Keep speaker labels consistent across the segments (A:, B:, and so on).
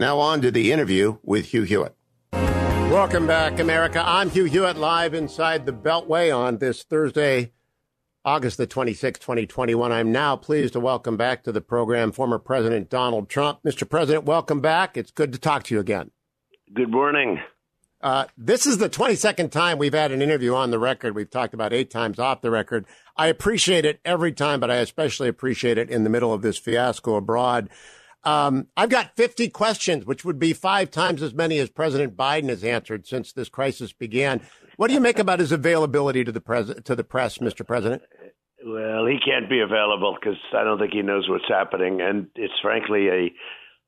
A: Now on to the interview with Hugh Hewitt. Welcome back, America. I'm Hugh Hewitt, live inside the Beltway on this Thursday, August the 26th, 2021. I'm now pleased to welcome back to the program former President Donald Trump. Mr. President, welcome back. It's good to talk to you again.
B: Good morning.
A: Uh, this is the 22nd time we've had an interview on the record. We've talked about eight times off the record. I appreciate it every time, but I especially appreciate it in the middle of this fiasco abroad. Um, I've got 50 questions, which would be five times as many as President Biden has answered since this crisis began. What do you make about his availability to the pres- to the press, Mr. President?
B: Well, he can't be available because I don't think he knows what's happening, and it's frankly a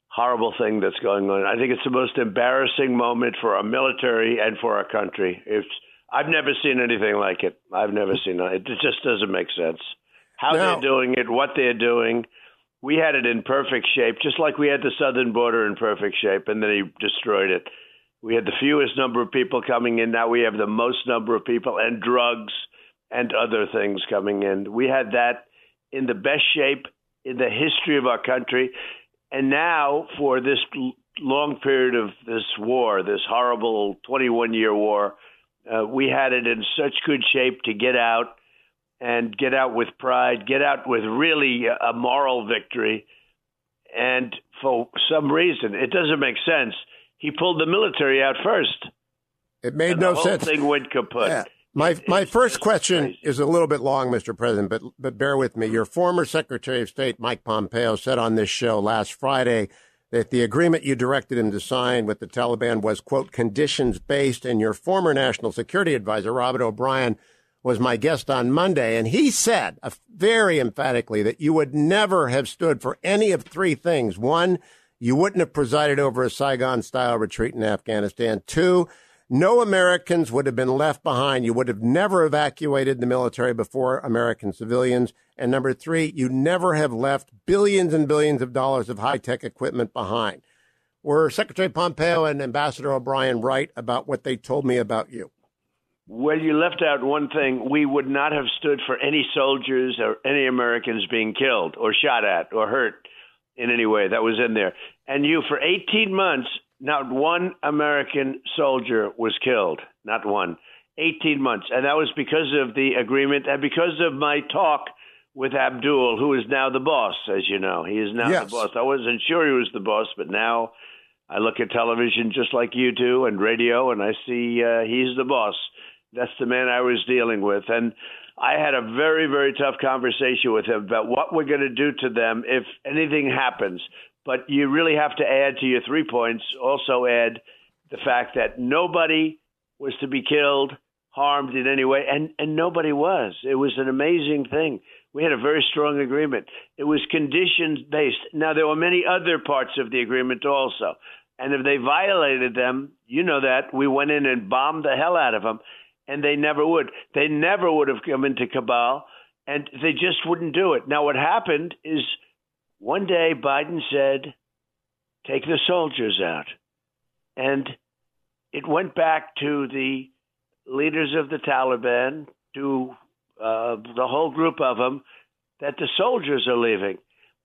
B: horrible thing that's going on. I think it's the most embarrassing moment for our military and for our country. It's I've never seen anything like it. I've never seen it. It just doesn't make sense. How now, they're doing it, what they're doing we had it in perfect shape, just like we had the southern border in perfect shape, and then he destroyed it. We had the fewest number of people coming in. Now we have the most number of people and drugs and other things coming in. We had that in the best shape in the history of our country. And now, for this long period of this war, this horrible 21 year war, uh, we had it in such good shape to get out and get out with pride, get out with really a moral victory. And for some reason, it doesn't make sense. He pulled the military out first.
A: It made no
B: the whole
A: sense.
B: Thing went kaput.
A: Yeah. My
B: it,
A: my first question crazy. is a little bit long, Mr. President, but but bear with me. Your former Secretary of State Mike Pompeo said on this show last Friday that the agreement you directed him to sign with the Taliban was quote conditions based, and your former National Security Advisor Robert O'Brien was my guest on Monday, and he said uh, very emphatically that you would never have stood for any of three things. One, you wouldn't have presided over a Saigon style retreat in Afghanistan. Two, no Americans would have been left behind. You would have never evacuated the military before American civilians. And number three, you never have left billions and billions of dollars of high tech equipment behind. Were Secretary Pompeo and Ambassador O'Brien right about what they told me about you?
B: Well, you left out one thing. We would not have stood for any soldiers or any Americans being killed or shot at or hurt in any way. That was in there. And you, for 18 months, not one American soldier was killed. Not one. 18 months. And that was because of the agreement and because of my talk with Abdul, who is now the boss, as you know. He is now yes. the boss. I wasn't sure he was the boss, but now I look at television just like you do and radio, and I see uh, he's the boss. That's the man I was dealing with. And I had a very, very tough conversation with him about what we're going to do to them if anything happens. But you really have to add to your three points, also add the fact that nobody was to be killed, harmed in any way, and, and nobody was. It was an amazing thing. We had a very strong agreement. It was conditions based. Now, there were many other parts of the agreement also. And if they violated them, you know that, we went in and bombed the hell out of them and they never would. They never would have come into Kabul, and they just wouldn't do it. Now, what happened is one day Biden said, take the soldiers out. And it went back to the leaders of the Taliban, to uh, the whole group of them, that the soldiers are leaving.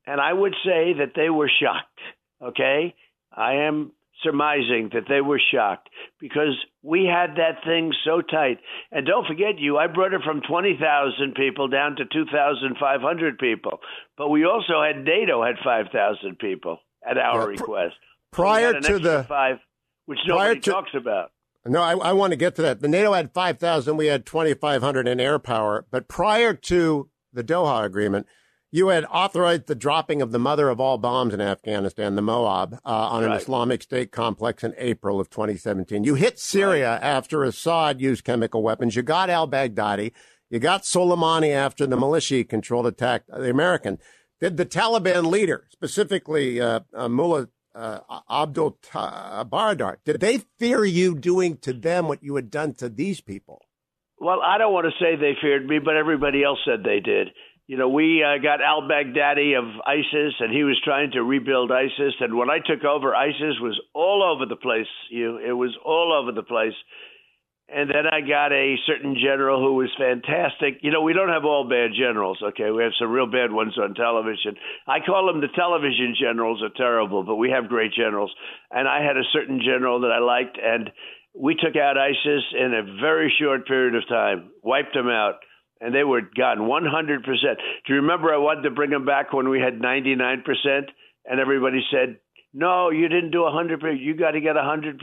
B: And I would say that they were shocked. Okay? I am surmising that they were shocked because we had that thing so tight. And don't forget, you, I brought it from 20,000 people down to 2,500 people. But we also had NATO had 5,000 people at our request.
A: Prior to the
B: five, which nobody to, talks about.
C: No, I, I want to get to that. The NATO had 5,000, we had 2,500 in air power. But prior to the Doha Agreement, you had authorized the dropping of the mother of all bombs in Afghanistan, the Moab, uh, on right. an Islamic State complex in April of 2017. You hit Syria right. after Assad used chemical weapons. You got al Baghdadi. You got Soleimani after the militia controlled attack the American. Did the Taliban leader, specifically uh, uh, Mullah uh, Abdul Baradar, did they fear you doing to them what you had done to these people?
B: Well, I don't want to say they feared me, but everybody else said they did. You know, we uh, got al Baghdadi of ISIS, and he was trying to rebuild ISIS. And when I took over, ISIS was all over the place. You, it was all over the place. And then I got a certain general who was fantastic. You know, we don't have all bad generals, okay? We have some real bad ones on television. I call them the television generals are terrible, but we have great generals. And I had a certain general that I liked, and we took out ISIS in a very short period of time, wiped them out, and they were gone 100%. Do you remember I wanted to bring them back when we had 99%? And everybody said, no, you didn't do 100%. You got to get 100%,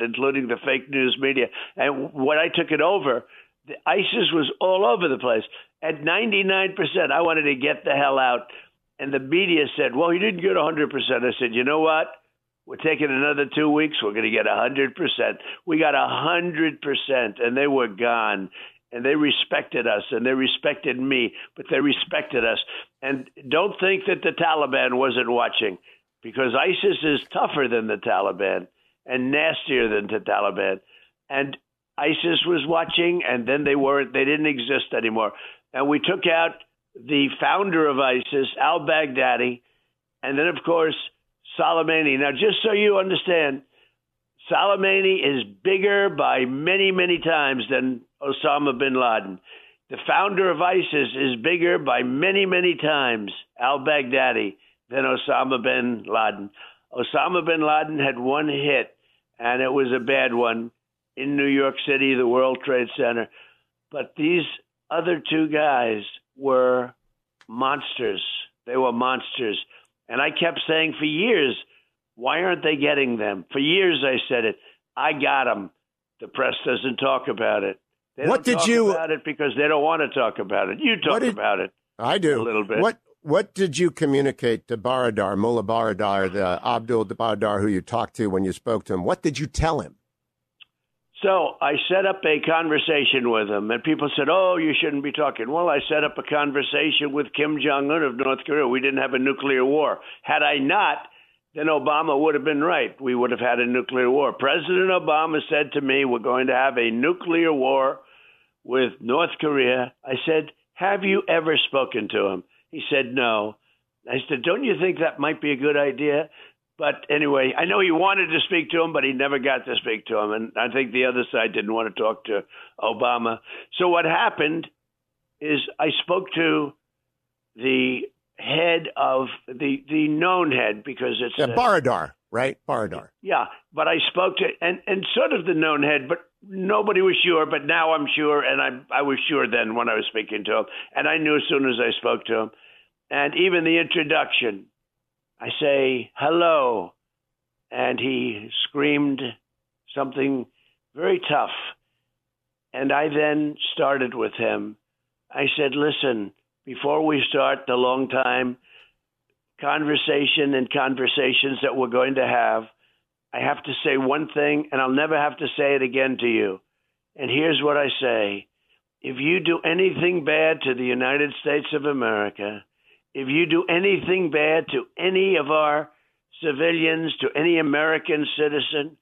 B: including the fake news media. And when I took it over, the ISIS was all over the place. At 99%, I wanted to get the hell out. And the media said, well, you didn't get 100%. I said, you know what? We're taking another two weeks. We're going to get 100%. We got 100%, and they were gone. And they respected us, and they respected me, but they respected us. And don't think that the Taliban wasn't watching because ISIS is tougher than the Taliban and nastier than the Taliban. And ISIS was watching, and then they weren't, they didn't exist anymore. And we took out the founder of ISIS, al Baghdadi, and then, of course, Soleimani. Now, just so you understand, Soleimani is bigger by many, many times than Osama bin Laden. The founder of ISIS is bigger by many, many times, al Baghdadi than Osama bin Laden. Osama bin Laden had one hit, and it was a bad one in New York City, the World Trade Center. But these other two guys were monsters. They were monsters. And I kept saying for years, why aren't they getting them? For years I said it. I got them. The press doesn't talk about it. They
C: what
B: did
C: you
B: about it because they don't want to talk about it. You talk did, about it.
C: I do
B: a little bit.
C: What what did you communicate to Baradar, Mullah Baradar, the Abdul Baradar who you talked to when you spoke to him? What did you tell him?
B: So I set up a conversation with him, and people said, "Oh, you shouldn't be talking." Well, I set up a conversation with Kim Jong Un of North Korea. We didn't have a nuclear war. Had I not, then Obama would have been right. We would have had a nuclear war. President Obama said to me, "We're going to have a nuclear war with North Korea." I said, "Have you ever spoken to him?" He said no. I said, Don't you think that might be a good idea? But anyway, I know he wanted to speak to him, but he never got to speak to him. And I think the other side didn't want to talk to Obama. So what happened is I spoke to the head of the the known head because it's
C: yeah, Baradar, right? Baradar.
B: Yeah, but I spoke to and and sort of the known head, but nobody was sure. But now I'm sure, and I I was sure then when I was speaking to him, and I knew as soon as I spoke to him, and even the introduction, I say hello, and he screamed something very tough, and I then started with him. I said, listen before we start the long time conversation and conversations that we're going to have, I have to say one thing, and I'll never have to say it again to you. And here's what I say if you do anything bad to the United States of America, if you do anything bad to any of our civilians, to any American citizen,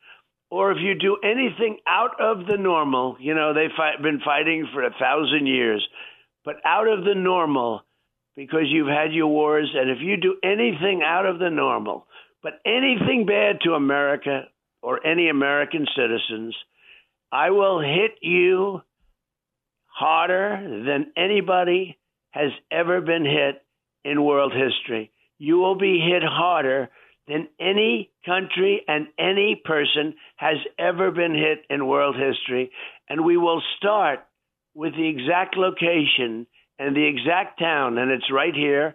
B: or if you do anything out of the normal, you know, they've been fighting for a thousand years but out of the normal because you've had your wars. And if you do anything out of the normal, but anything bad to America or any American citizens, I will hit you harder than anybody has ever been hit in world history. You will be hit harder than any country and any person has ever been hit in world history. And we will start with the exact location and the exact town, and it's right here.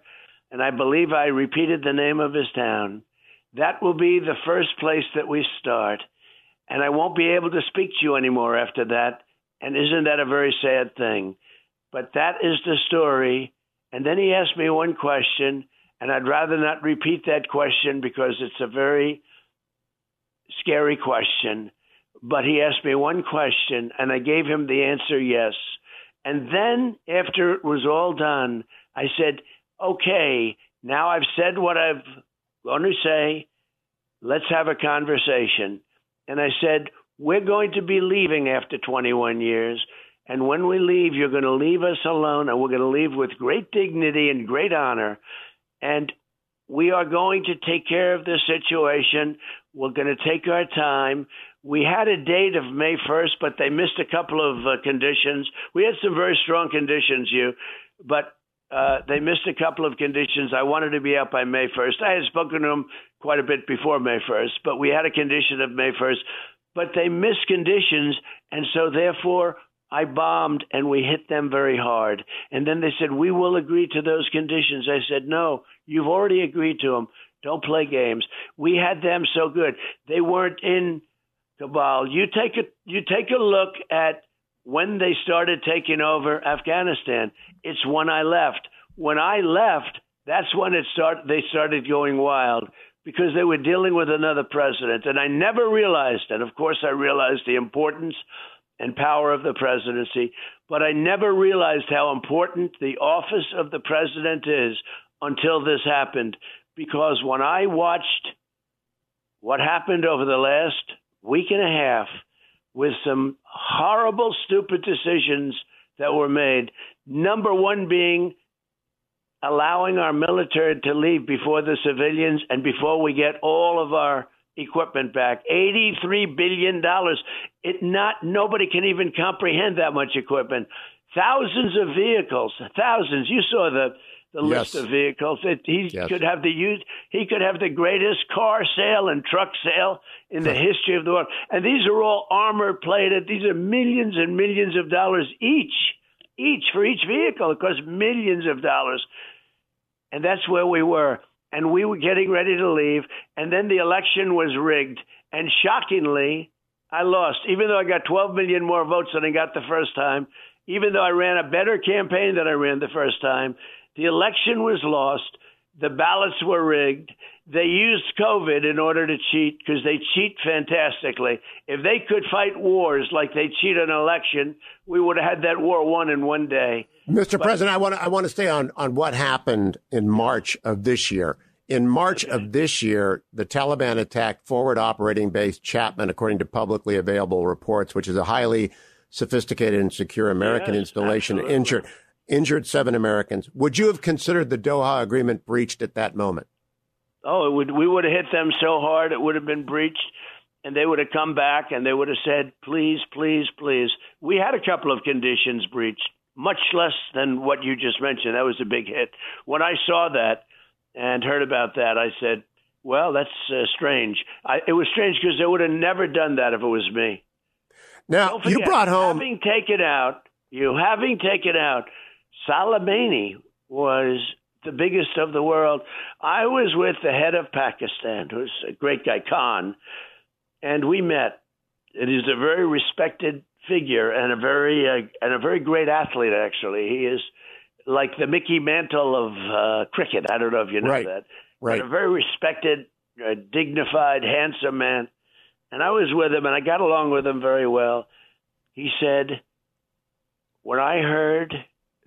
B: And I believe I repeated the name of his town. That will be the first place that we start. and I won't be able to speak to you anymore after that. And isn't that a very sad thing? But that is the story. And then he asked me one question, and I'd rather not repeat that question because it's a very scary question. But he asked me one question, and I gave him the answer yes. And then, after it was all done, I said, okay, now I've said what I've going to say. Let's have a conversation. And I said, we're going to be leaving after 21 years. And when we leave, you're going to leave us alone, and we're going to leave with great dignity and great honor. And we are going to take care of this situation. We're going to take our time. We had a date of May 1st, but they missed a couple of uh, conditions. We had some very strong conditions, you, but uh, they missed a couple of conditions. I wanted to be out by May 1st. I had spoken to them quite a bit before May 1st, but we had a condition of May 1st. But they missed conditions, and so therefore I bombed and we hit them very hard. And then they said, We will agree to those conditions. I said, No, you've already agreed to them. Don't play games. We had them so good. They weren't in Kabul. You take a you take a look at when they started taking over Afghanistan. It's when I left. When I left, that's when it start they started going wild because they were dealing with another president. And I never realized, and of course I realized the importance and power of the presidency, but I never realized how important the office of the president is until this happened. Because when I watched what happened over the last week and a half with some horrible, stupid decisions that were made, number one being allowing our military to leave before the civilians and before we get all of our equipment back. Eighty-three billion dollars. It not nobody can even comprehend that much equipment. Thousands of vehicles, thousands. You saw the the yes. list of vehicles. It, he yes. could have the use. He could have the greatest car sale and truck sale in the history of the world. And these are all armor plated. These are millions and millions of dollars each, each for each vehicle. It costs millions of dollars. And that's where we were and we were getting ready to leave, and then the election was rigged, and shockingly, I lost, even though I got 12 million more votes than I got the first time, even though I ran a better campaign than I ran the first time. The election was lost. The ballots were rigged. They used COVID in order to cheat because they cheat fantastically. If they could fight wars like they cheat an election, we would have had that war won in one day.
C: Mr. But, President, I want to I want to stay on on what happened in March of this year. In March of this year, the Taliban attacked forward operating base Chapman, according to publicly available reports, which is a highly sophisticated and secure American yes, installation. Absolutely. Injured injured seven Americans. Would you have considered the Doha agreement breached at that moment?
B: Oh, would, we would have hit them so hard it would have been breached, and they would have come back and they would have said, "Please, please, please." We had a couple of conditions breached, much less than what you just mentioned. That was a big hit. When I saw that and heard about that, I said, "Well, that's uh, strange." I, it was strange because they would have never done that if it was me.
C: Now forget, you brought home
B: having taken out you having taken out Soleimani was the biggest of the world. I was with the head of Pakistan, who's a great guy, Khan, and we met. And he's a very respected figure and a very uh, and a very great athlete. Actually, he is like the Mickey Mantle of uh, cricket. I don't know if you know
C: right.
B: that.
C: Right.
B: But a very respected, uh, dignified, handsome man. And I was with him, and I got along with him very well. He said, "When I heard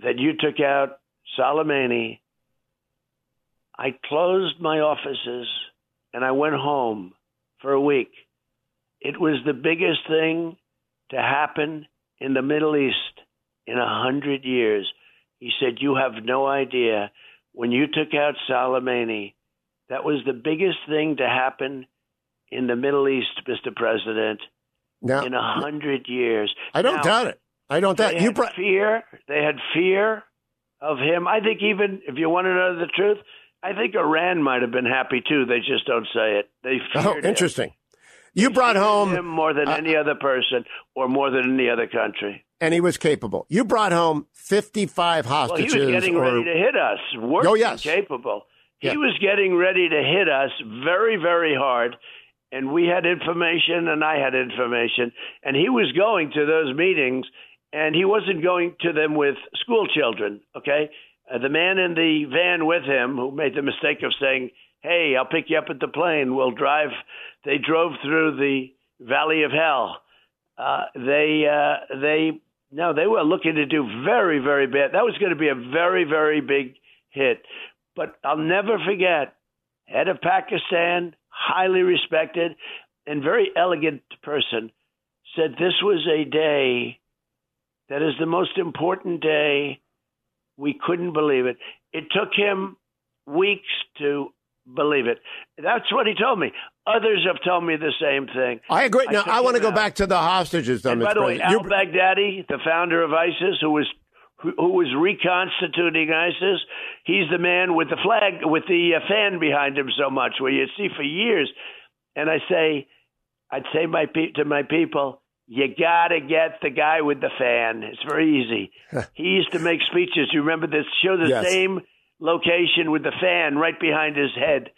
B: that you took out Soleimani, I closed my offices and I went home for a week. It was the biggest thing to happen in the Middle East in a hundred years. He said, You have no idea. When you took out Soleimani, that was the biggest thing to happen in the Middle East, Mr. President, now, in a hundred years.
C: I don't
B: now,
C: doubt it. I don't doubt
B: you. Had fear. They had fear of him. I think even if you want to know the truth, I think Iran might have been happy too. They just don't say it. They
C: oh, interesting. Him. You brought home
B: him more than uh, any other person, or more than any other country.
C: And he was capable. You brought home fifty-five hostages.
B: Well, he was getting
C: or...
B: ready to hit us. Worse
C: oh yes,
B: capable. He
C: yeah.
B: was getting ready to hit us very, very hard. and we had information, and I had information, and he was going to those meetings, and he wasn't going to them with school children. Okay, uh, the man in the van with him who made the mistake of saying, "Hey, I'll pick you up at the plane. We'll drive." They drove through the Valley of Hell. Uh, they uh, they no, they were looking to do very very bad. That was going to be a very very big hit. But I'll never forget, head of Pakistan, highly respected and very elegant person, said this was a day that is the most important day. We couldn't believe it. It took him weeks to believe it. That's what he told me. Others have told me the same thing.
C: I agree. Now, I, I want to go back to the hostages. Though,
B: and by the way, Al Baghdadi, the founder of ISIS, who was who, who was reconstituting ISIS, he's the man with the flag, with the uh, fan behind him so much, where you see for years. And I say, I'd say my pe- to my people, you got to get the guy with the fan. It's very easy. he used to make speeches. You remember this? Show the yes. same location with the fan right behind his head.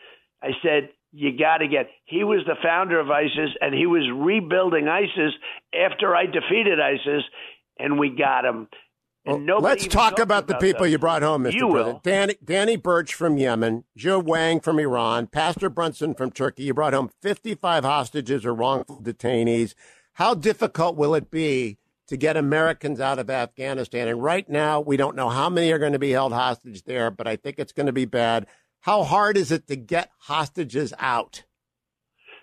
B: I said, you got to get. He was the founder of ISIS, and he was rebuilding ISIS after I defeated ISIS, and we got him.
C: Well, let's talk about the people that. you brought home, Mr.
B: You
C: President. Danny, Danny Burch from Yemen, Joe Wang from Iran, Pastor Brunson from Turkey. You brought home 55 hostages or wrongful detainees. How difficult will it be to get Americans out of Afghanistan? And right now, we don't know how many are going to be held hostage there, but I think it's going to be bad. How hard is it to get hostages out?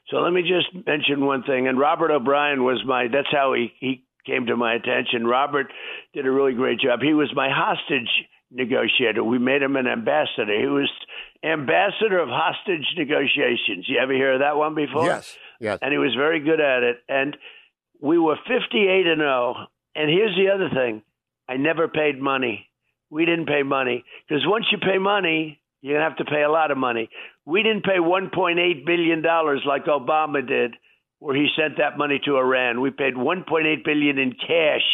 B: So let me just mention one thing. And Robert O'Brien was my, that's how he, he came to my attention. Robert did a really great job. He was my hostage negotiator. We made him an ambassador. He was ambassador of hostage negotiations. You ever hear of that one before?
C: Yes. Yes.
B: And he was very good at it. And we were 58 and 0. And here's the other thing. I never paid money. We didn't pay money because once you pay money, you're going to have to pay a lot of money. We didn't pay 1.8 billion dollars like Obama did where he sent that money to Iran. We paid 1.8 billion in cash,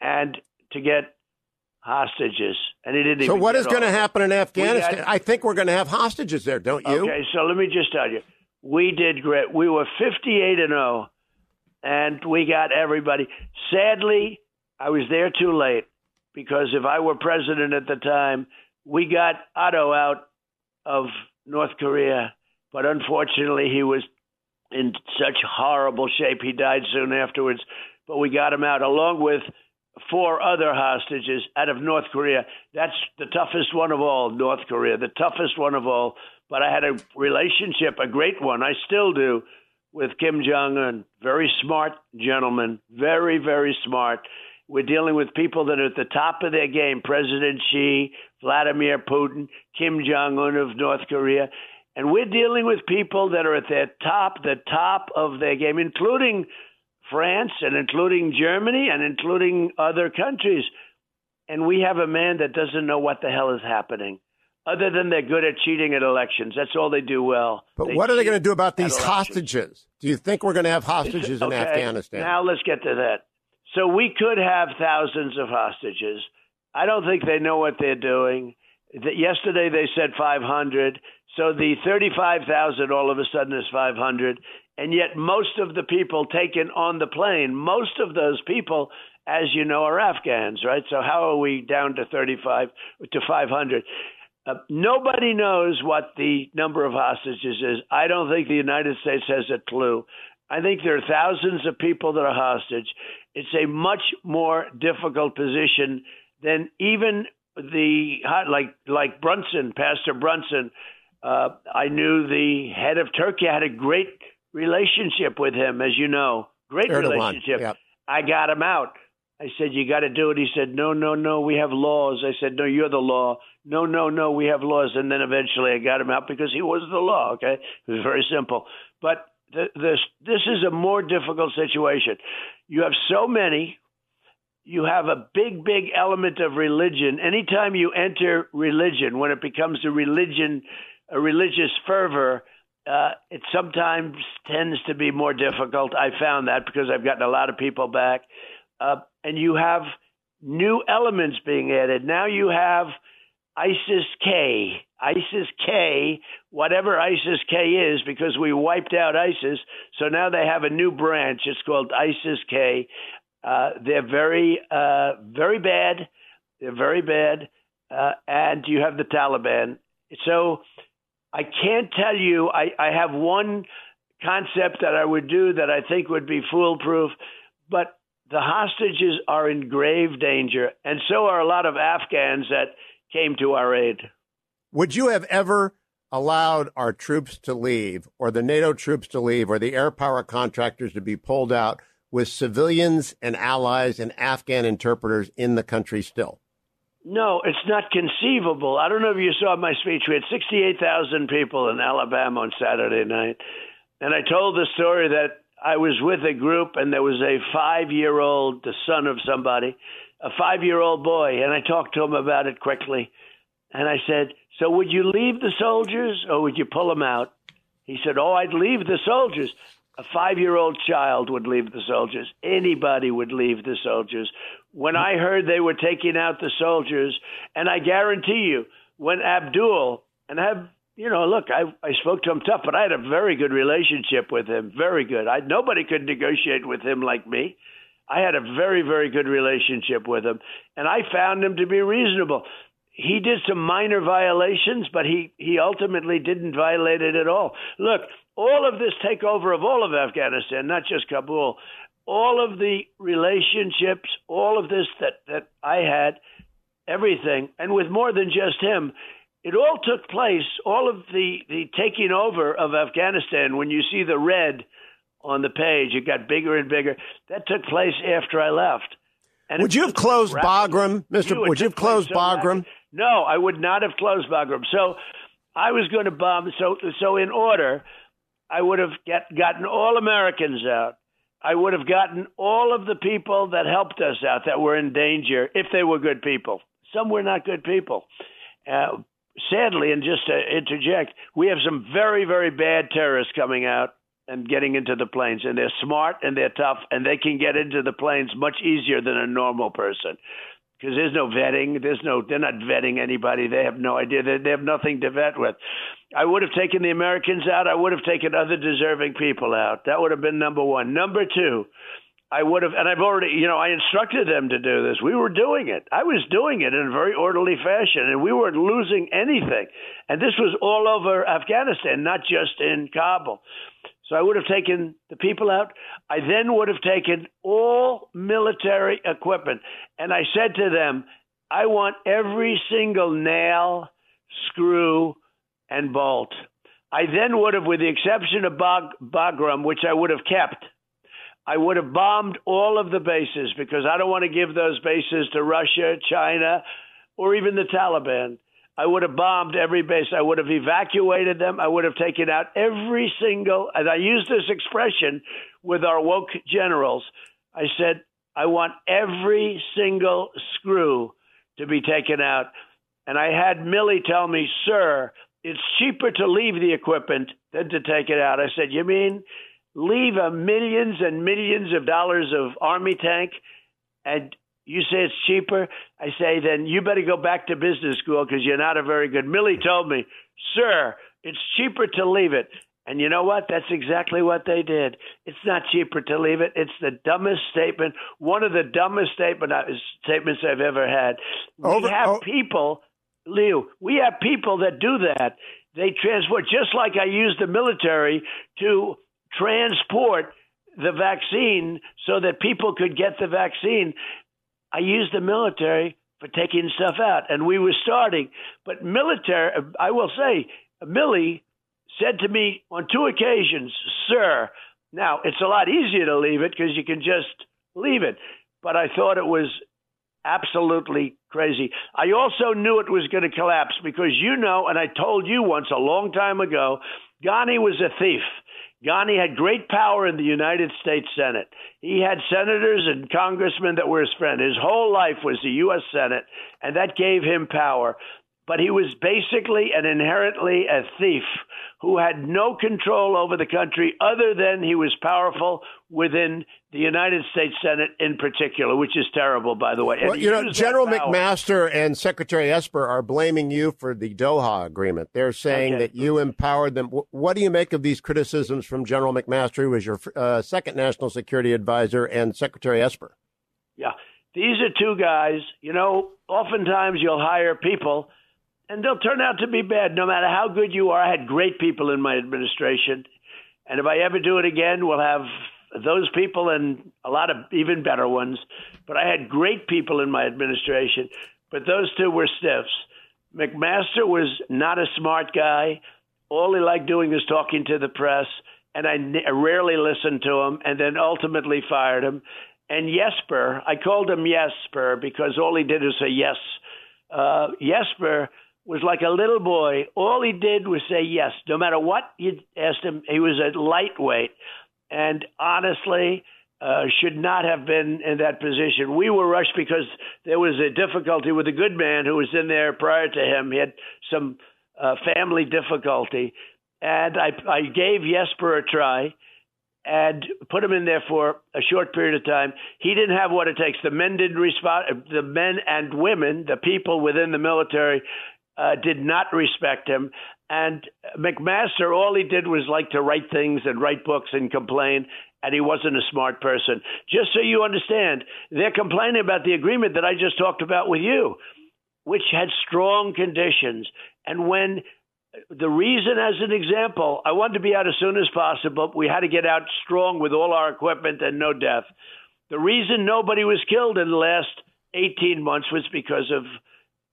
B: and to get hostages, and he didn't.
C: So what is going to happen in Afghanistan? I think we're going to have hostages there, don't you?
B: Okay, so let me just tell you, we did great. We were 58 and 0, and we got everybody. Sadly, I was there too late because if I were president at the time, we got Otto out of North Korea, but unfortunately, he was in such horrible shape. He died soon afterwards, but we got him out along with four other hostages out of North Korea. That's the toughest one of all, North Korea, the toughest one of all. But I had a relationship, a great one, I still do, with Kim Jong un. Very smart gentleman, very, very smart. We're dealing with people that are at the top of their game President Xi, Vladimir Putin, Kim Jong un of North Korea. And we're dealing with people that are at their top, the top of their game, including France and including Germany and including other countries. And we have a man that doesn't know what the hell is happening. Other than they're good at cheating at elections. That's all they do well.
C: But they what are they going to do about these hostages? Do you think we're going to have hostages in
B: okay,
C: Afghanistan?
B: Now let's get to that. So we could have thousands of hostages. I don't think they know what they're doing. Yesterday they said 500. So the 35,000 all of a sudden is 500. And yet, most of the people taken on the plane, most of those people, as you know, are Afghans, right? So how are we down to 35 to 500? Uh, nobody knows what the number of hostages is. I don't think the United States has a clue. I think there are thousands of people that are hostage. It's a much more difficult position than even the like like Brunson, Pastor Brunson, uh, I knew the head of Turkey. I had a great relationship with him, as you know, great Erdogan. relationship. Yep. I got him out. I said, "You got to do it." He said, "No, no, no. We have laws." I said, "No, you're the law." No, no, no. We have laws. And then eventually, I got him out because he was the law. Okay, it was very simple. But th- this this is a more difficult situation. You have so many. You have a big, big element of religion. Anytime you enter religion, when it becomes a religion a religious fervor, uh, it sometimes tends to be more difficult. I found that because I've gotten a lot of people back. Uh, and you have new elements being added. Now you have ISIS K. ISIS K, whatever ISIS K is, because we wiped out ISIS. So now they have a new branch. It's called ISIS K. Uh, they're very, uh, very bad. They're very bad. Uh, and you have the Taliban. So I can't tell you. I, I have one concept that I would do that I think would be foolproof, but the hostages are in grave danger, and so are a lot of Afghans that came to our aid.
C: Would you have ever allowed our troops to leave, or the NATO troops to leave, or the air power contractors to be pulled out with civilians and allies and Afghan interpreters in the country still?
B: No, it's not conceivable. I don't know if you saw my speech. We had 68,000 people in Alabama on Saturday night. And I told the story that I was with a group and there was a five year old, the son of somebody, a five year old boy. And I talked to him about it quickly. And I said, So would you leave the soldiers or would you pull them out? He said, Oh, I'd leave the soldiers. A five year old child would leave the soldiers. Anybody would leave the soldiers. When I heard they were taking out the soldiers, and I guarantee you, when Abdul, and I have you know, look, I I spoke to him tough, but I had a very good relationship with him, very good. I nobody could negotiate with him like me. I had a very very good relationship with him, and I found him to be reasonable. He did some minor violations, but he he ultimately didn't violate it at all. Look, all of this takeover of all of Afghanistan, not just Kabul, all of the relationships, all of this that that I had, everything, and with more than just him, it all took place, all of the, the taking over of Afghanistan, when you see the red on the page, it got bigger and bigger. That took place after I left.
C: And would you have closed Bagram, Mister? Would you have closed so Bagram? Rapid.
B: No, I would not have closed Bagram. So I was going to bomb. So so in order, I would have get, gotten all Americans out. I would have gotten all of the people that helped us out that were in danger if they were good people. Some were not good people. Uh, sadly, and just to interject, we have some very, very bad terrorists coming out and getting into the planes, and they're smart and they're tough, and they can get into the planes much easier than a normal person because there's no vetting. There's no. They're not vetting anybody. They have no idea. They, they have nothing to vet with. I would have taken the Americans out. I would have taken other deserving people out. That would have been number one. Number two. I would have, and I've already, you know, I instructed them to do this. We were doing it. I was doing it in a very orderly fashion, and we weren't losing anything. And this was all over Afghanistan, not just in Kabul. So I would have taken the people out. I then would have taken all military equipment. And I said to them, I want every single nail, screw, and bolt. I then would have, with the exception of Bag- Bagram, which I would have kept, I would have bombed all of the bases because I don't want to give those bases to Russia, China, or even the Taliban. I would have bombed every base. I would have evacuated them. I would have taken out every single, and I use this expression with our woke generals. I said, I want every single screw to be taken out. And I had Milley tell me, sir, it's cheaper to leave the equipment than to take it out. I said, You mean leave a millions and millions of dollars of army tank and you say it's cheaper i say then you better go back to business school because you're not a very good Milley told me sir it's cheaper to leave it. And you know what? That's exactly what they did. It's not cheaper to leave it. It's the dumbest statement one of the dumbest statement, uh, statements i've ever had. Over, we have oh. people leo we have people that do that. They transport just like i use the military to transport the vaccine so that people could get the vaccine. I used the military for taking stuff out, and we were starting. But military, I will say, Milley said to me on two occasions, "Sir, now it's a lot easier to leave it because you can just leave it." But I thought it was absolutely crazy. I also knew it was going to collapse because you know, and I told you once a long time ago, Ghani was a thief. Ghani had great power in the United States Senate. He had senators and congressmen that were his friend. His whole life was the U.S. Senate, and that gave him power. But he was basically and inherently a thief who had no control over the country other than he was powerful within the United States Senate in particular, which is terrible, by the way.
A: Well, you know, General McMaster and Secretary Esper are blaming you for the Doha agreement. They're saying okay. that you empowered them. What do you make of these criticisms from General McMaster, who was your uh, second national security advisor, and Secretary Esper?
B: Yeah, these are two guys. You know, oftentimes you'll hire people and they'll turn out to be bad no matter how good you are. I had great people in my administration. And if I ever do it again, we'll have those people and a lot of even better ones. But I had great people in my administration, but those two were stiffs. McMaster was not a smart guy. All he liked doing was talking to the press, and I rarely listened to him, and then ultimately fired him. And Jesper, I called him Yesper because all he did was say yes. Uh, Yesper was like a little boy. All he did was say yes. No matter what you asked him, he was a lightweight. And honestly, uh, should not have been in that position. We were rushed because there was a difficulty with a good man who was in there prior to him. He had some uh, family difficulty. And I, I gave Yesper a try and put him in there for a short period of time. He didn't have what it takes. The men didn't respond. The men and women, the people within the military, uh, did not respect him. And McMaster, all he did was like to write things and write books and complain, and he wasn't a smart person. Just so you understand, they're complaining about the agreement that I just talked about with you, which had strong conditions. And when the reason, as an example, I wanted to be out as soon as possible. But we had to get out strong with all our equipment and no death. The reason nobody was killed in the last 18 months was because of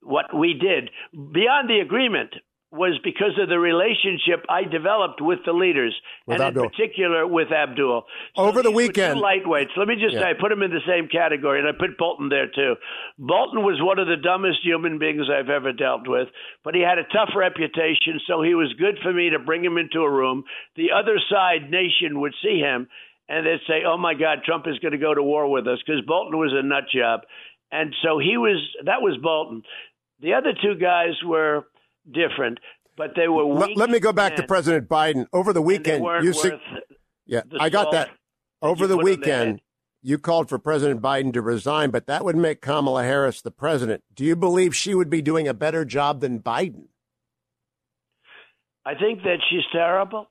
B: what we did beyond the agreement was because of the relationship I developed with the leaders, with and Abdul. in particular with Abdul.
A: So Over the weekend,
B: lightweights. Let me just yeah. say, I put him in the same category, and I put Bolton there too. Bolton was one of the dumbest human beings I've ever dealt with, but he had a tough reputation, so he was good for me to bring him into a room. The other side nation would see him, and they'd say, "Oh my God, Trump is going to go to war with us," because Bolton was a nut job. And so he was. That was Bolton. The other two guys were different, but they were.
A: Let, let, me go back to President Biden. Over the weekend, you see, yeah, I got that. Over the weekend, you called for President Biden to resign, but that would make Kamala Harris the president. Do you believe she would be doing a better job than Biden?
B: I think that she's terrible.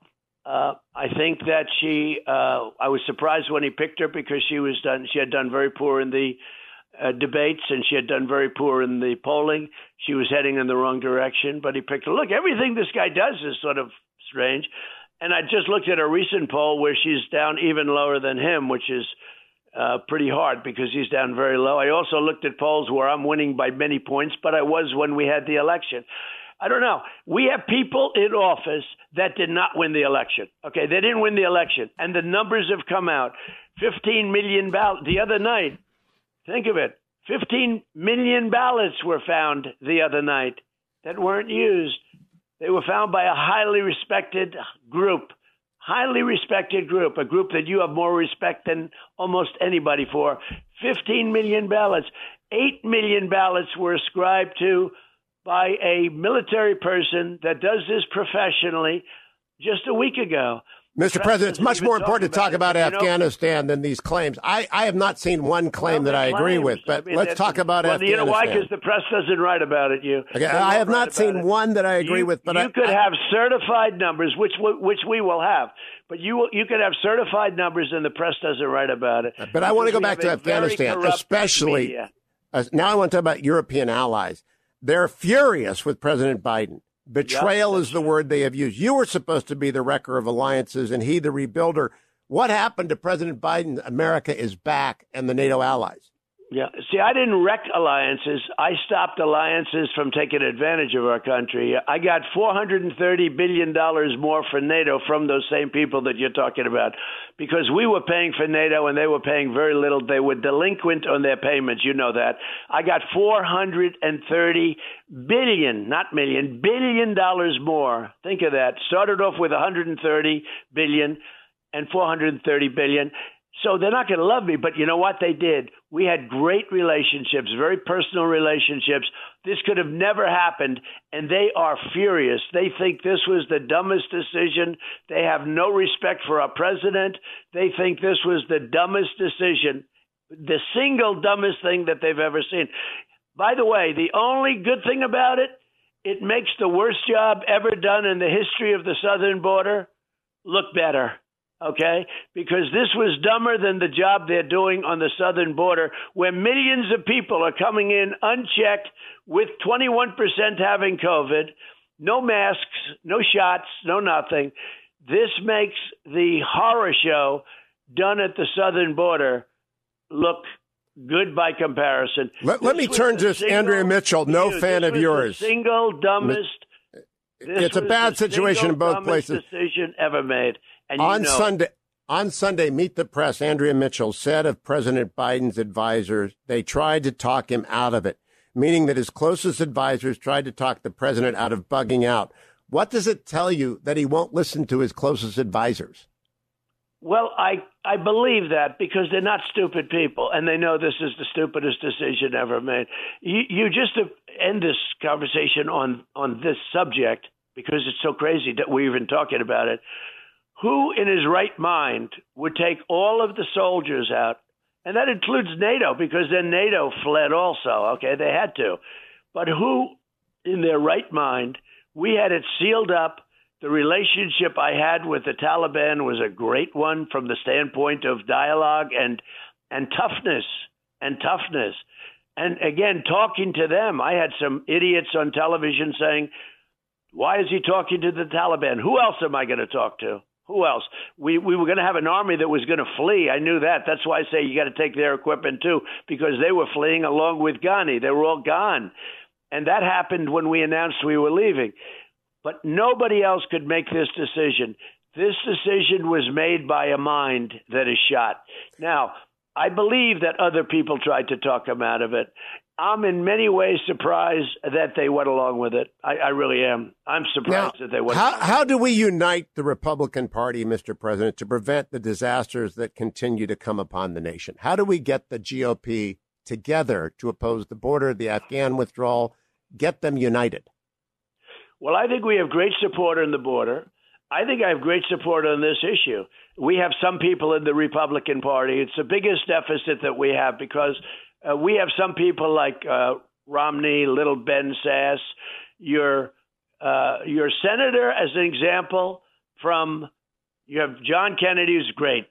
B: Uh, I think that she. Uh, I was surprised when he picked her because she was done. She had done very poor in the uh, debates, and she had done very poor in the polling. She was heading in the wrong direction, but he picked her. Look, everything this guy does is sort of strange. And I just looked at a recent poll where she's down even lower than him, which is uh, pretty hard because he's down very low. I also looked at polls where I'm winning by many points, but I was when we had the election. I don't know. We have people in office that did not win the election. Okay, they didn't win the election, and the numbers have come out. 15 million ballots. The other night, Think of it 15 million ballots were found the other night that weren't used. They were found by a highly respected group, highly respected group, a group that you have more respect than almost anybody for. 15 million ballots. 8 million ballots were ascribed to by a military person that does this professionally just a week ago.
A: Mr. President, it's much more important to talk about Afghanistan know, than these claims. I, I have not seen one claim well, that I claims. agree with, but I mean, let's talk about well, Afghanistan.
B: You know why? Because the press doesn't write about it. You.
A: Okay, I have not seen it. one that I agree
B: you,
A: with, but
B: you
A: I,
B: could
A: I,
B: have certified numbers, which which we will have. But you you could have certified numbers, and the press doesn't write about it.
A: But I want to go back to Afghanistan, especially. Uh, now I want to talk about European allies. They're furious with President Biden. Betrayal is the word they have used. You were supposed to be the wrecker of alliances and he the rebuilder. What happened to President Biden? America is back and the NATO allies.
B: Yeah. See, I didn't wreck alliances. I stopped alliances from taking advantage of our country. I got $430 billion more for NATO from those same people that you're talking about because we were paying for NATO and they were paying very little. They were delinquent on their payments. You know that. I got 430 billion, not million, billion dollars more. Think of that. Started off with $130 billion and $430 billion. So they're not going to love me, but you know what they did? We had great relationships, very personal relationships. This could have never happened, and they are furious. They think this was the dumbest decision. They have no respect for our president. They think this was the dumbest decision, the single dumbest thing that they've ever seen. By the way, the only good thing about it, it makes the worst job ever done in the history of the southern border look better okay? Because this was dumber than the job they're doing on the southern border, where millions of people are coming in unchecked with 21% having COVID, no masks, no shots, no nothing. This makes the horror show done at the southern border look good by comparison.
A: Let, let me turn to single, Andrea Mitchell, no
B: you,
A: fan of yours.
B: single dumbest.
A: it's a bad situation in both places.
B: Decision ever made. And
A: on
B: know,
A: Sunday, on Sunday, Meet the Press, Andrea Mitchell said of President Biden's advisors, they tried to talk him out of it, meaning that his closest advisors tried to talk the president out of bugging out. What does it tell you that he won't listen to his closest advisors?
B: Well, I I believe that because they're not stupid people, and they know this is the stupidest decision ever made. You, you just end this conversation on on this subject because it's so crazy that we're even talking about it. Who in his right mind would take all of the soldiers out? And that includes NATO because then NATO fled also. Okay, they had to. But who in their right mind? We had it sealed up. The relationship I had with the Taliban was a great one from the standpoint of dialogue and and toughness and toughness. And again, talking to them, I had some idiots on television saying, "Why is he talking to the Taliban? Who else am I going to talk to?" Who else? We we were going to have an army that was going to flee. I knew that. That's why I say you got to take their equipment too, because they were fleeing along with Ghani. They were all gone, and that happened when we announced we were leaving. But nobody else could make this decision. This decision was made by a mind that is shot. Now, I believe that other people tried to talk him out of it, I'm in many ways surprised that they went along with it. I, I really am. I'm surprised
A: now,
B: that they went.
A: How, how do we unite the Republican Party, Mr. President, to prevent the disasters that continue to come upon the nation? How do we get the GOP together to oppose the border, the Afghan withdrawal, get them united?
B: Well, I think we have great support on the border. I think I have great support on this issue. We have some people in the Republican Party. It's the biggest deficit that we have because uh, we have some people like uh, Romney, little Ben Sasse, your uh, your senator, as an example, from you have John Kennedy, who's great,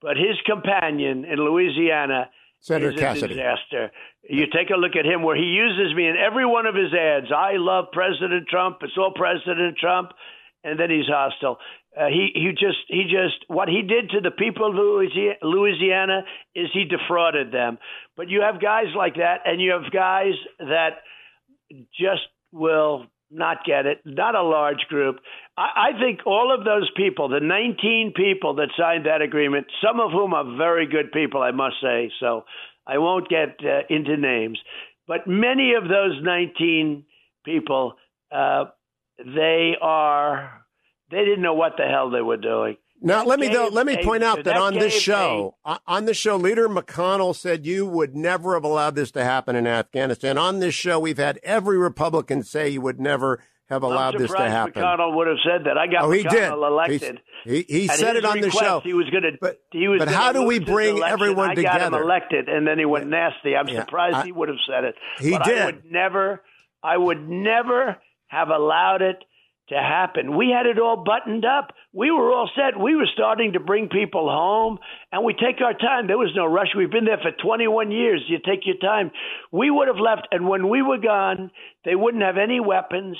B: but his companion in Louisiana
A: Senator
B: is
A: Cassidy.
B: a disaster. You take a look at him, where he uses me in every one of his ads. I love President Trump. It's all President Trump, and then he's hostile. Uh, he he just he just what he did to the people of Louisiana is he defrauded them. But you have guys like that, and you have guys that just will not get it. Not a large group. I, I think all of those people, the 19 people that signed that agreement, some of whom are very good people, I must say. So I won't get uh, into names, but many of those 19 people, uh, they are they didn't know what the hell they were doing.
A: Now, let me though, let me point out that, that on this show, on this show, Leader McConnell said you would never have allowed this to happen in Afghanistan. On this show, we've had every Republican say you would never have allowed this to happen.
B: McConnell would have said that. I got
A: oh, he
B: McConnell
A: did.
B: elected.
A: He, he, he said it on
B: request,
A: the show.
B: He was going to.
A: But,
B: he was
A: but how do we bring everyone together?
B: I got him elected, and then he went nasty. I'm
A: yeah,
B: surprised
A: I,
B: he would have said it.
A: He
B: but
A: did.
B: I would never. I would never have allowed it to happen. We had it all buttoned up. We were all set. We were starting to bring people home, and we take our time. There was no rush. We've been there for 21 years. You take your time. We would have left, and when we were gone, they wouldn't have any weapons.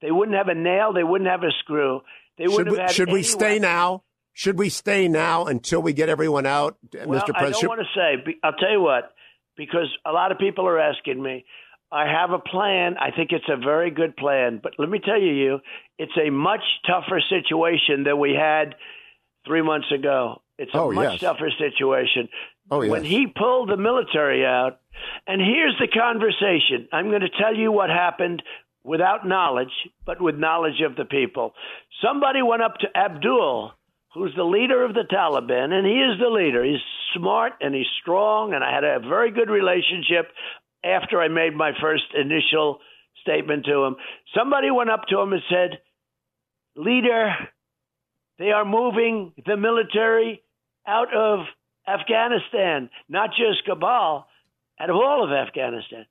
B: They wouldn't have a nail. They wouldn't have a screw. They
A: should we, Should we stay
B: weapons.
A: now? Should we stay now until we get everyone out,
B: well,
A: Mr. President?
B: I don't want to say. I'll tell you what, because a lot of people are asking me. I have a plan. I think it's a very good plan. But let me tell you, you, it's a much tougher situation than we had three months ago. It's a
A: oh,
B: much
A: yes.
B: tougher situation.
A: Oh, yes.
B: When he pulled the military out, and here's the conversation. I'm going to tell you what happened without knowledge, but with knowledge of the people. Somebody went up to Abdul, who's the leader of the Taliban, and he is the leader. He's smart and he's strong, and I had a very good relationship after I made my first initial statement to him. Somebody went up to him and said, Leader, they are moving the military out of Afghanistan, not just Kabul, out of all of Afghanistan.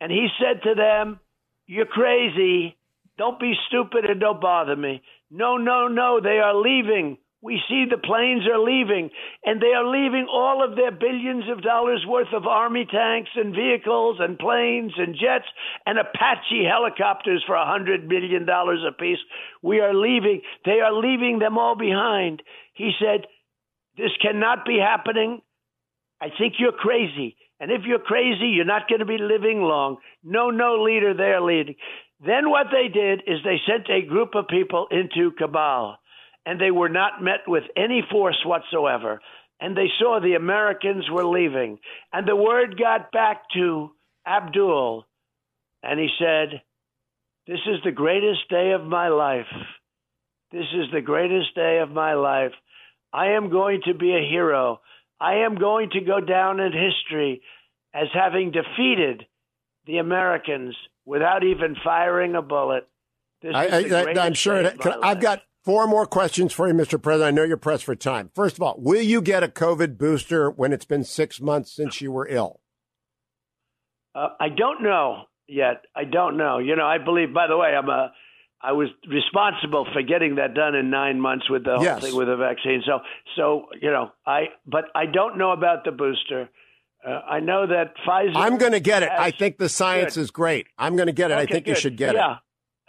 B: And he said to them, You're crazy. Don't be stupid and don't bother me. No, no, no, they are leaving. We see the planes are leaving, and they are leaving all of their billions of dollars worth of army tanks and vehicles and planes and jets and Apache helicopters for a hundred million dollars apiece. We are leaving. They are leaving them all behind. He said, This cannot be happening. I think you're crazy. And if you're crazy, you're not going to be living long. No, no leader there leading. Then what they did is they sent a group of people into Kabul and they were not met with any force whatsoever. And they saw the Americans were leaving. And the word got back to Abdul, and he said, This is the greatest day of my life. This is the greatest day of my life. I am going to be a hero. I am going to go down in history as having defeated the Americans without even firing a bullet.
A: I, am sure. It, I've got Four more questions for you, Mr. President. I know you're pressed for time. First of all, will you get a COVID booster when it's been six months since you were ill?
B: Uh, I don't know yet. I don't know. You know, I believe. By the way, I'm a. I was responsible for getting that done in nine months with the whole yes. thing with the vaccine. So, so you know, I. But I don't know about the booster. Uh, I know that Pfizer.
A: I'm going to get it. I think the science good. is great. I'm going to get it. Okay, I think good. you should get
B: yeah.
A: it.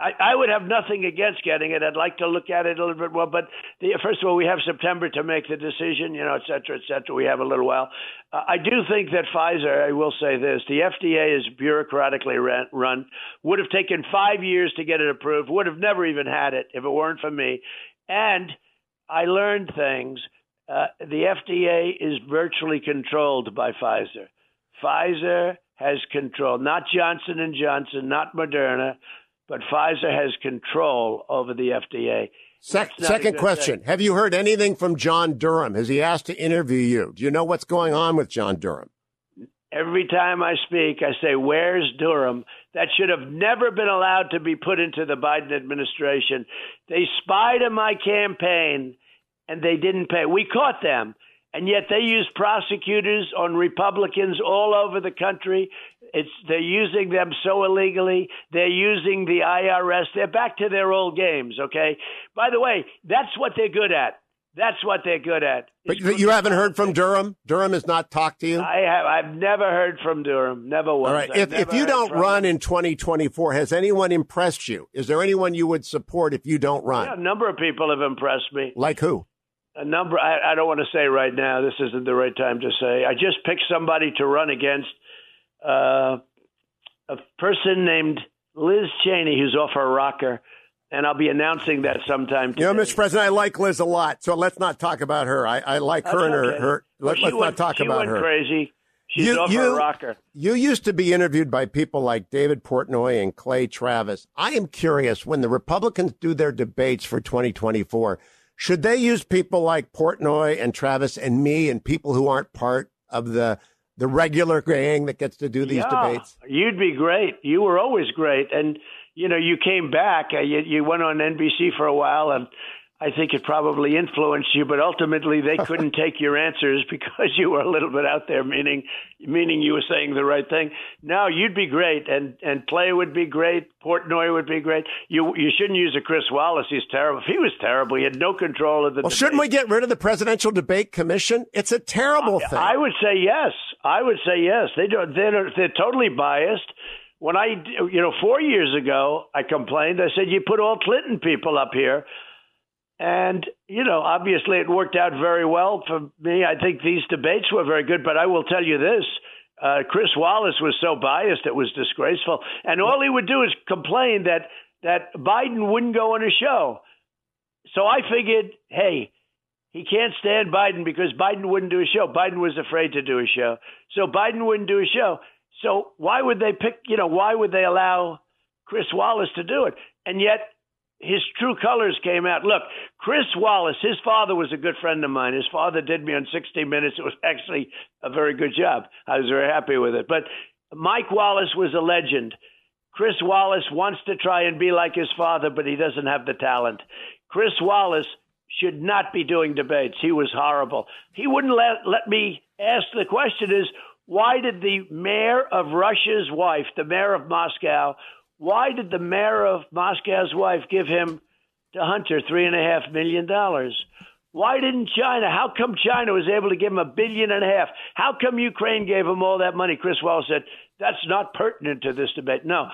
B: I, I would have nothing against getting it. I'd like to look at it a little bit more. But the, first of all, we have September to make the decision, you know, et cetera, et cetera. We have a little while. Uh, I do think that Pfizer, I will say this, the FDA is bureaucratically ran, run, would have taken five years to get it approved, would have never even had it if it weren't for me. And I learned things. Uh, the FDA is virtually controlled by Pfizer. Pfizer has control, not Johnson and Johnson, not Moderna, but Pfizer has control over the FDA.
A: second question. Thing. Have you heard anything from John Durham? Has he asked to interview you? Do you know what's going on with John Durham?
B: Every time I speak, I say, Where's Durham? That should have never been allowed to be put into the Biden administration. They spied on my campaign and they didn't pay. We caught them. And yet they use prosecutors on Republicans all over the country it's they're using them so illegally. They're using the IRS. They're back to their old games. Okay. By the way, that's what they're good at. That's what they're good at.
A: But you haven't heard from Durham. Durham has not talked to you.
B: I have. I've never heard from Durham. Never once.
A: All right. if if you don't run him. in 2024, has anyone impressed you? Is there anyone you would support if you don't run?
B: Yeah, a number of people have impressed me.
A: Like who?
B: A number. I, I don't want to say right now. This isn't the right time to say. I just picked somebody to run against uh, a person named Liz Cheney who's off her rocker. And I'll be announcing that sometime. Today.
A: You know, Mr. President, I like Liz a lot, so let's not talk about her. I, I like That's her and her. her let, us not talk
B: she
A: about
B: went
A: her.
B: Crazy. She's you, off you, her rocker.
A: You used to be interviewed by people like David Portnoy and Clay Travis. I am curious when the Republicans do their debates for 2024, should they use people like Portnoy and Travis and me and people who aren't part of the the regular gang that gets to do these
B: yeah,
A: debates?
B: You'd be great. You were always great, and you know you came back. Uh, you, you went on NBC for a while, and I think it probably influenced you, but ultimately they couldn't take your answers because you were a little bit out there, meaning meaning you were saying the right thing. Now you'd be great, and and Clay would be great. Portnoy would be great. You you shouldn't use a Chris Wallace. He's terrible. If he was terrible, he had no control of the.
A: Well,
B: debate.
A: shouldn't we get rid of the presidential debate commission? It's a terrible
B: I,
A: thing.
B: I would say yes. I would say yes. They do. They're they're totally biased when I, you know, four years ago, I complained. I said, you put all Clinton people up here and, you know, obviously it worked out very well for me. I think these debates were very good, but I will tell you this. Uh, Chris Wallace was so biased it was disgraceful, and all he would do is complain that that Biden wouldn't go on a show. So I figured, hey, he can't stand Biden because Biden wouldn't do a show. Biden was afraid to do a show, so Biden wouldn't do a show. So why would they pick? You know, why would they allow Chris Wallace to do it? And yet his true colors came out. Look, Chris Wallace, his father was a good friend of mine. His father did me on 60 Minutes. It was actually a very good job. I was very happy with it. But Mike Wallace was a legend. Chris Wallace wants to try and be like his father, but he doesn't have the talent. Chris Wallace should not be doing debates. He was horrible. He wouldn't let, let me ask the question is why did the mayor of Russia's wife, the mayor of Moscow, why did the mayor of Moscow's wife give him to Hunter three and a half million dollars? Why didn't China? How come China was able to give him a billion and a half? How come Ukraine gave him all that money? Chris Wallace said, that's not pertinent to this debate. No.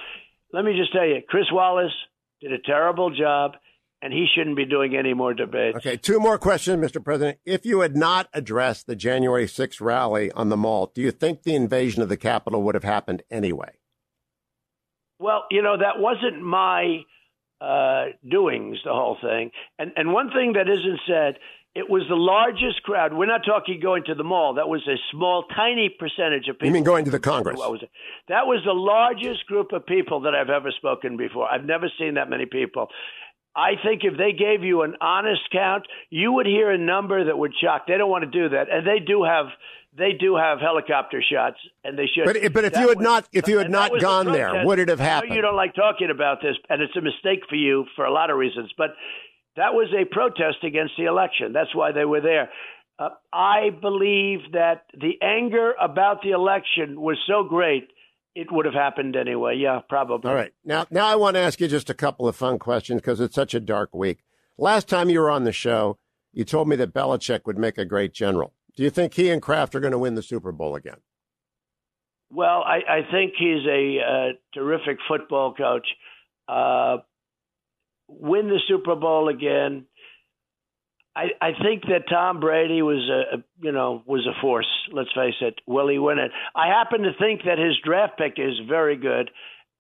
B: Let me just tell you, Chris Wallace did a terrible job, and he shouldn't be doing any more debates.
A: Okay, two more questions, Mr. President. If you had not addressed the January 6th rally on the mall, do you think the invasion of the Capitol would have happened anyway?
B: Well, you know, that wasn't my uh, doings, the whole thing. And and one thing that isn't said, it was the largest crowd. We're not talking going to the mall. That was a small, tiny percentage of people.
A: You mean going to the Congress?
B: Was that was the largest group of people that I've ever spoken before. I've never seen that many people. I think if they gave you an honest count, you would hear a number that would shock. They don't want to do that, and they do have they do have helicopter shots, and they should.
A: But, but if that you had was, not if you had not gone there, would it have happened?
B: you don't like talking about this, and it's a mistake for you for a lot of reasons. But that was a protest against the election. That's why they were there. Uh, I believe that the anger about the election was so great it would have happened anyway. Yeah, probably.
A: All right. Now, now I want to ask you just a couple of fun questions because it's such a dark week. Last time you were on the show, you told me that Belichick would make a great general. Do you think he and Kraft are going to win the Super Bowl again?
B: Well, I, I think he's a uh, terrific football coach. Uh, win the Super Bowl again. I, I think that Tom Brady was a, you know was a force. Let's face it. Will he win it? I happen to think that his draft pick is very good.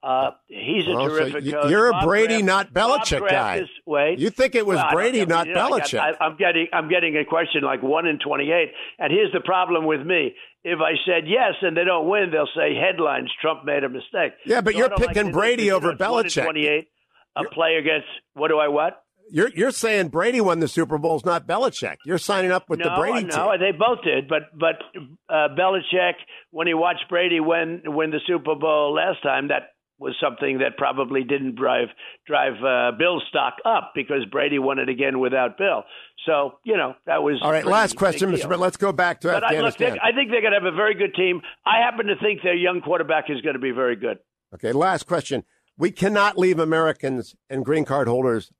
B: Uh, he's a well, terrific
A: so
B: coach.
A: You're a Brady, not Belichick guy. Is, wait, you think it was well, Brady, not Belichick?
B: I am getting I'm getting a question like one in 28, and here's the problem with me. If I said yes and they don't win, they'll say headlines: Trump made a mistake.
A: Yeah, but so you're picking like Brady over Belichick.
B: 28, a you're, play against what do I what?
A: You're you're saying Brady won the Super Bowls, not Belichick. You're signing up with
B: no,
A: the Brady
B: no,
A: team.
B: No, they both did. But but uh, Belichick, when he watched Brady win win the Super Bowl last time, that was something that probably didn't drive drive uh, Bill's stock up because Brady won it again without Bill. So you know that was
A: all right. Last question, Mr. Let's go back to
B: but
A: Afghanistan.
B: I, look, I think they're going to have a very good team. I happen to think their young quarterback is going to be very good.
A: Okay. Last question. We cannot leave Americans and green card holders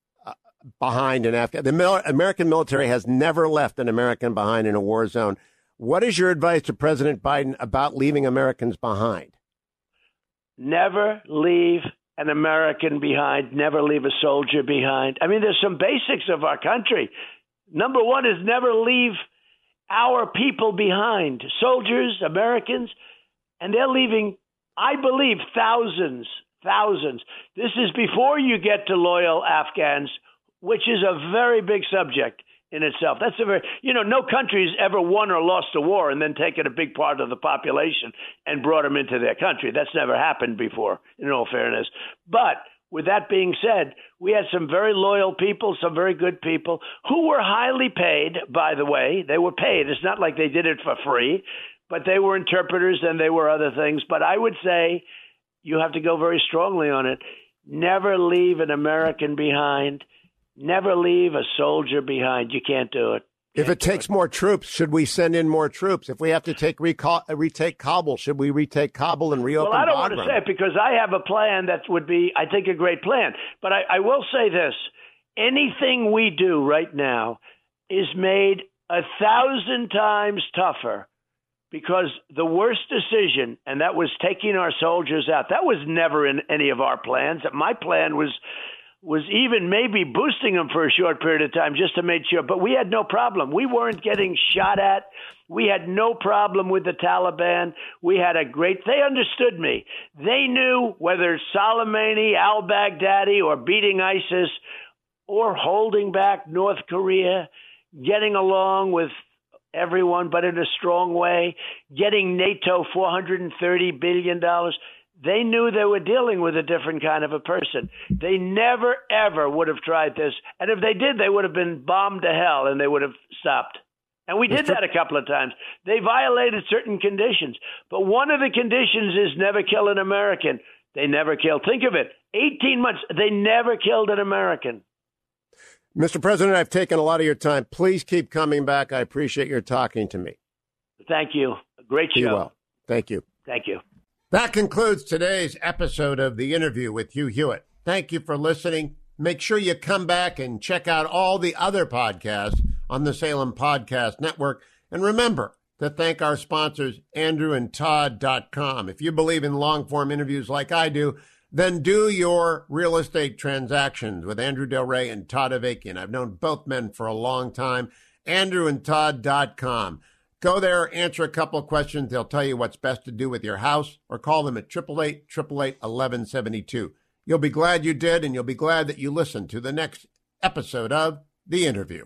A: behind in Afghanistan. The American military has never left an American behind in a war zone. What is your advice to President Biden about leaving Americans behind?
B: Never leave an American behind, never leave a soldier behind. I mean, there's some basics of our country. Number one is never leave our people behind, soldiers, Americans, and they're leaving, I believe, thousands, thousands. This is before you get to loyal Afghans which is a very big subject in itself. That's a very, you know, no country's ever won or lost a war and then taken a big part of the population and brought them into their country. That's never happened before, in all fairness. But with that being said, we had some very loyal people, some very good people who were highly paid, by the way. They were paid. It's not like they did it for free, but they were interpreters and they were other things. But I would say you have to go very strongly on it. Never leave an American behind Never leave a soldier behind. You can't do it.
A: If it takes it. more troops, should we send in more troops? If we have to take recall, uh, retake Kabul, should we retake Kabul and reopen?
B: Well, I don't
A: Bagram?
B: want to say it because I have a plan that would be, I think, a great plan. But I, I will say this: anything we do right now is made a thousand times tougher because the worst decision, and that was taking our soldiers out, that was never in any of our plans. My plan was was even maybe boosting them for a short period of time just to make sure. But we had no problem. We weren't getting shot at. We had no problem with the Taliban. We had a great, they understood me. They knew whether Soleimani, al Baghdadi, or beating ISIS, or holding back North Korea, getting along with everyone, but in a strong way, getting NATO $430 billion They knew they were dealing with a different kind of a person. They never, ever would have tried this. And if they did, they would have been bombed to hell and they would have stopped. And we did that a couple of times. They violated certain conditions. But one of the conditions is never kill an American. They never killed. Think of it 18 months. They never killed an American.
A: Mr. President, I've taken a lot of your time. Please keep coming back. I appreciate your talking to me.
B: Thank you. Great show.
A: Be well. Thank you.
B: Thank you.
A: That concludes today's episode of The Interview with Hugh Hewitt. Thank you for listening. Make sure you come back and check out all the other podcasts on the Salem Podcast Network. And remember to thank our sponsors, andrewandtodd.com. If you believe in long form interviews like I do, then do your real estate transactions with Andrew Del Rey and Todd Avakian. I've known both men for a long time. andrewandtodd.com. Go there, answer a couple of questions. They'll tell you what's best to do with your house or call them at 888 888 1172. You'll be glad you did, and you'll be glad that you listened to the next episode of The Interview.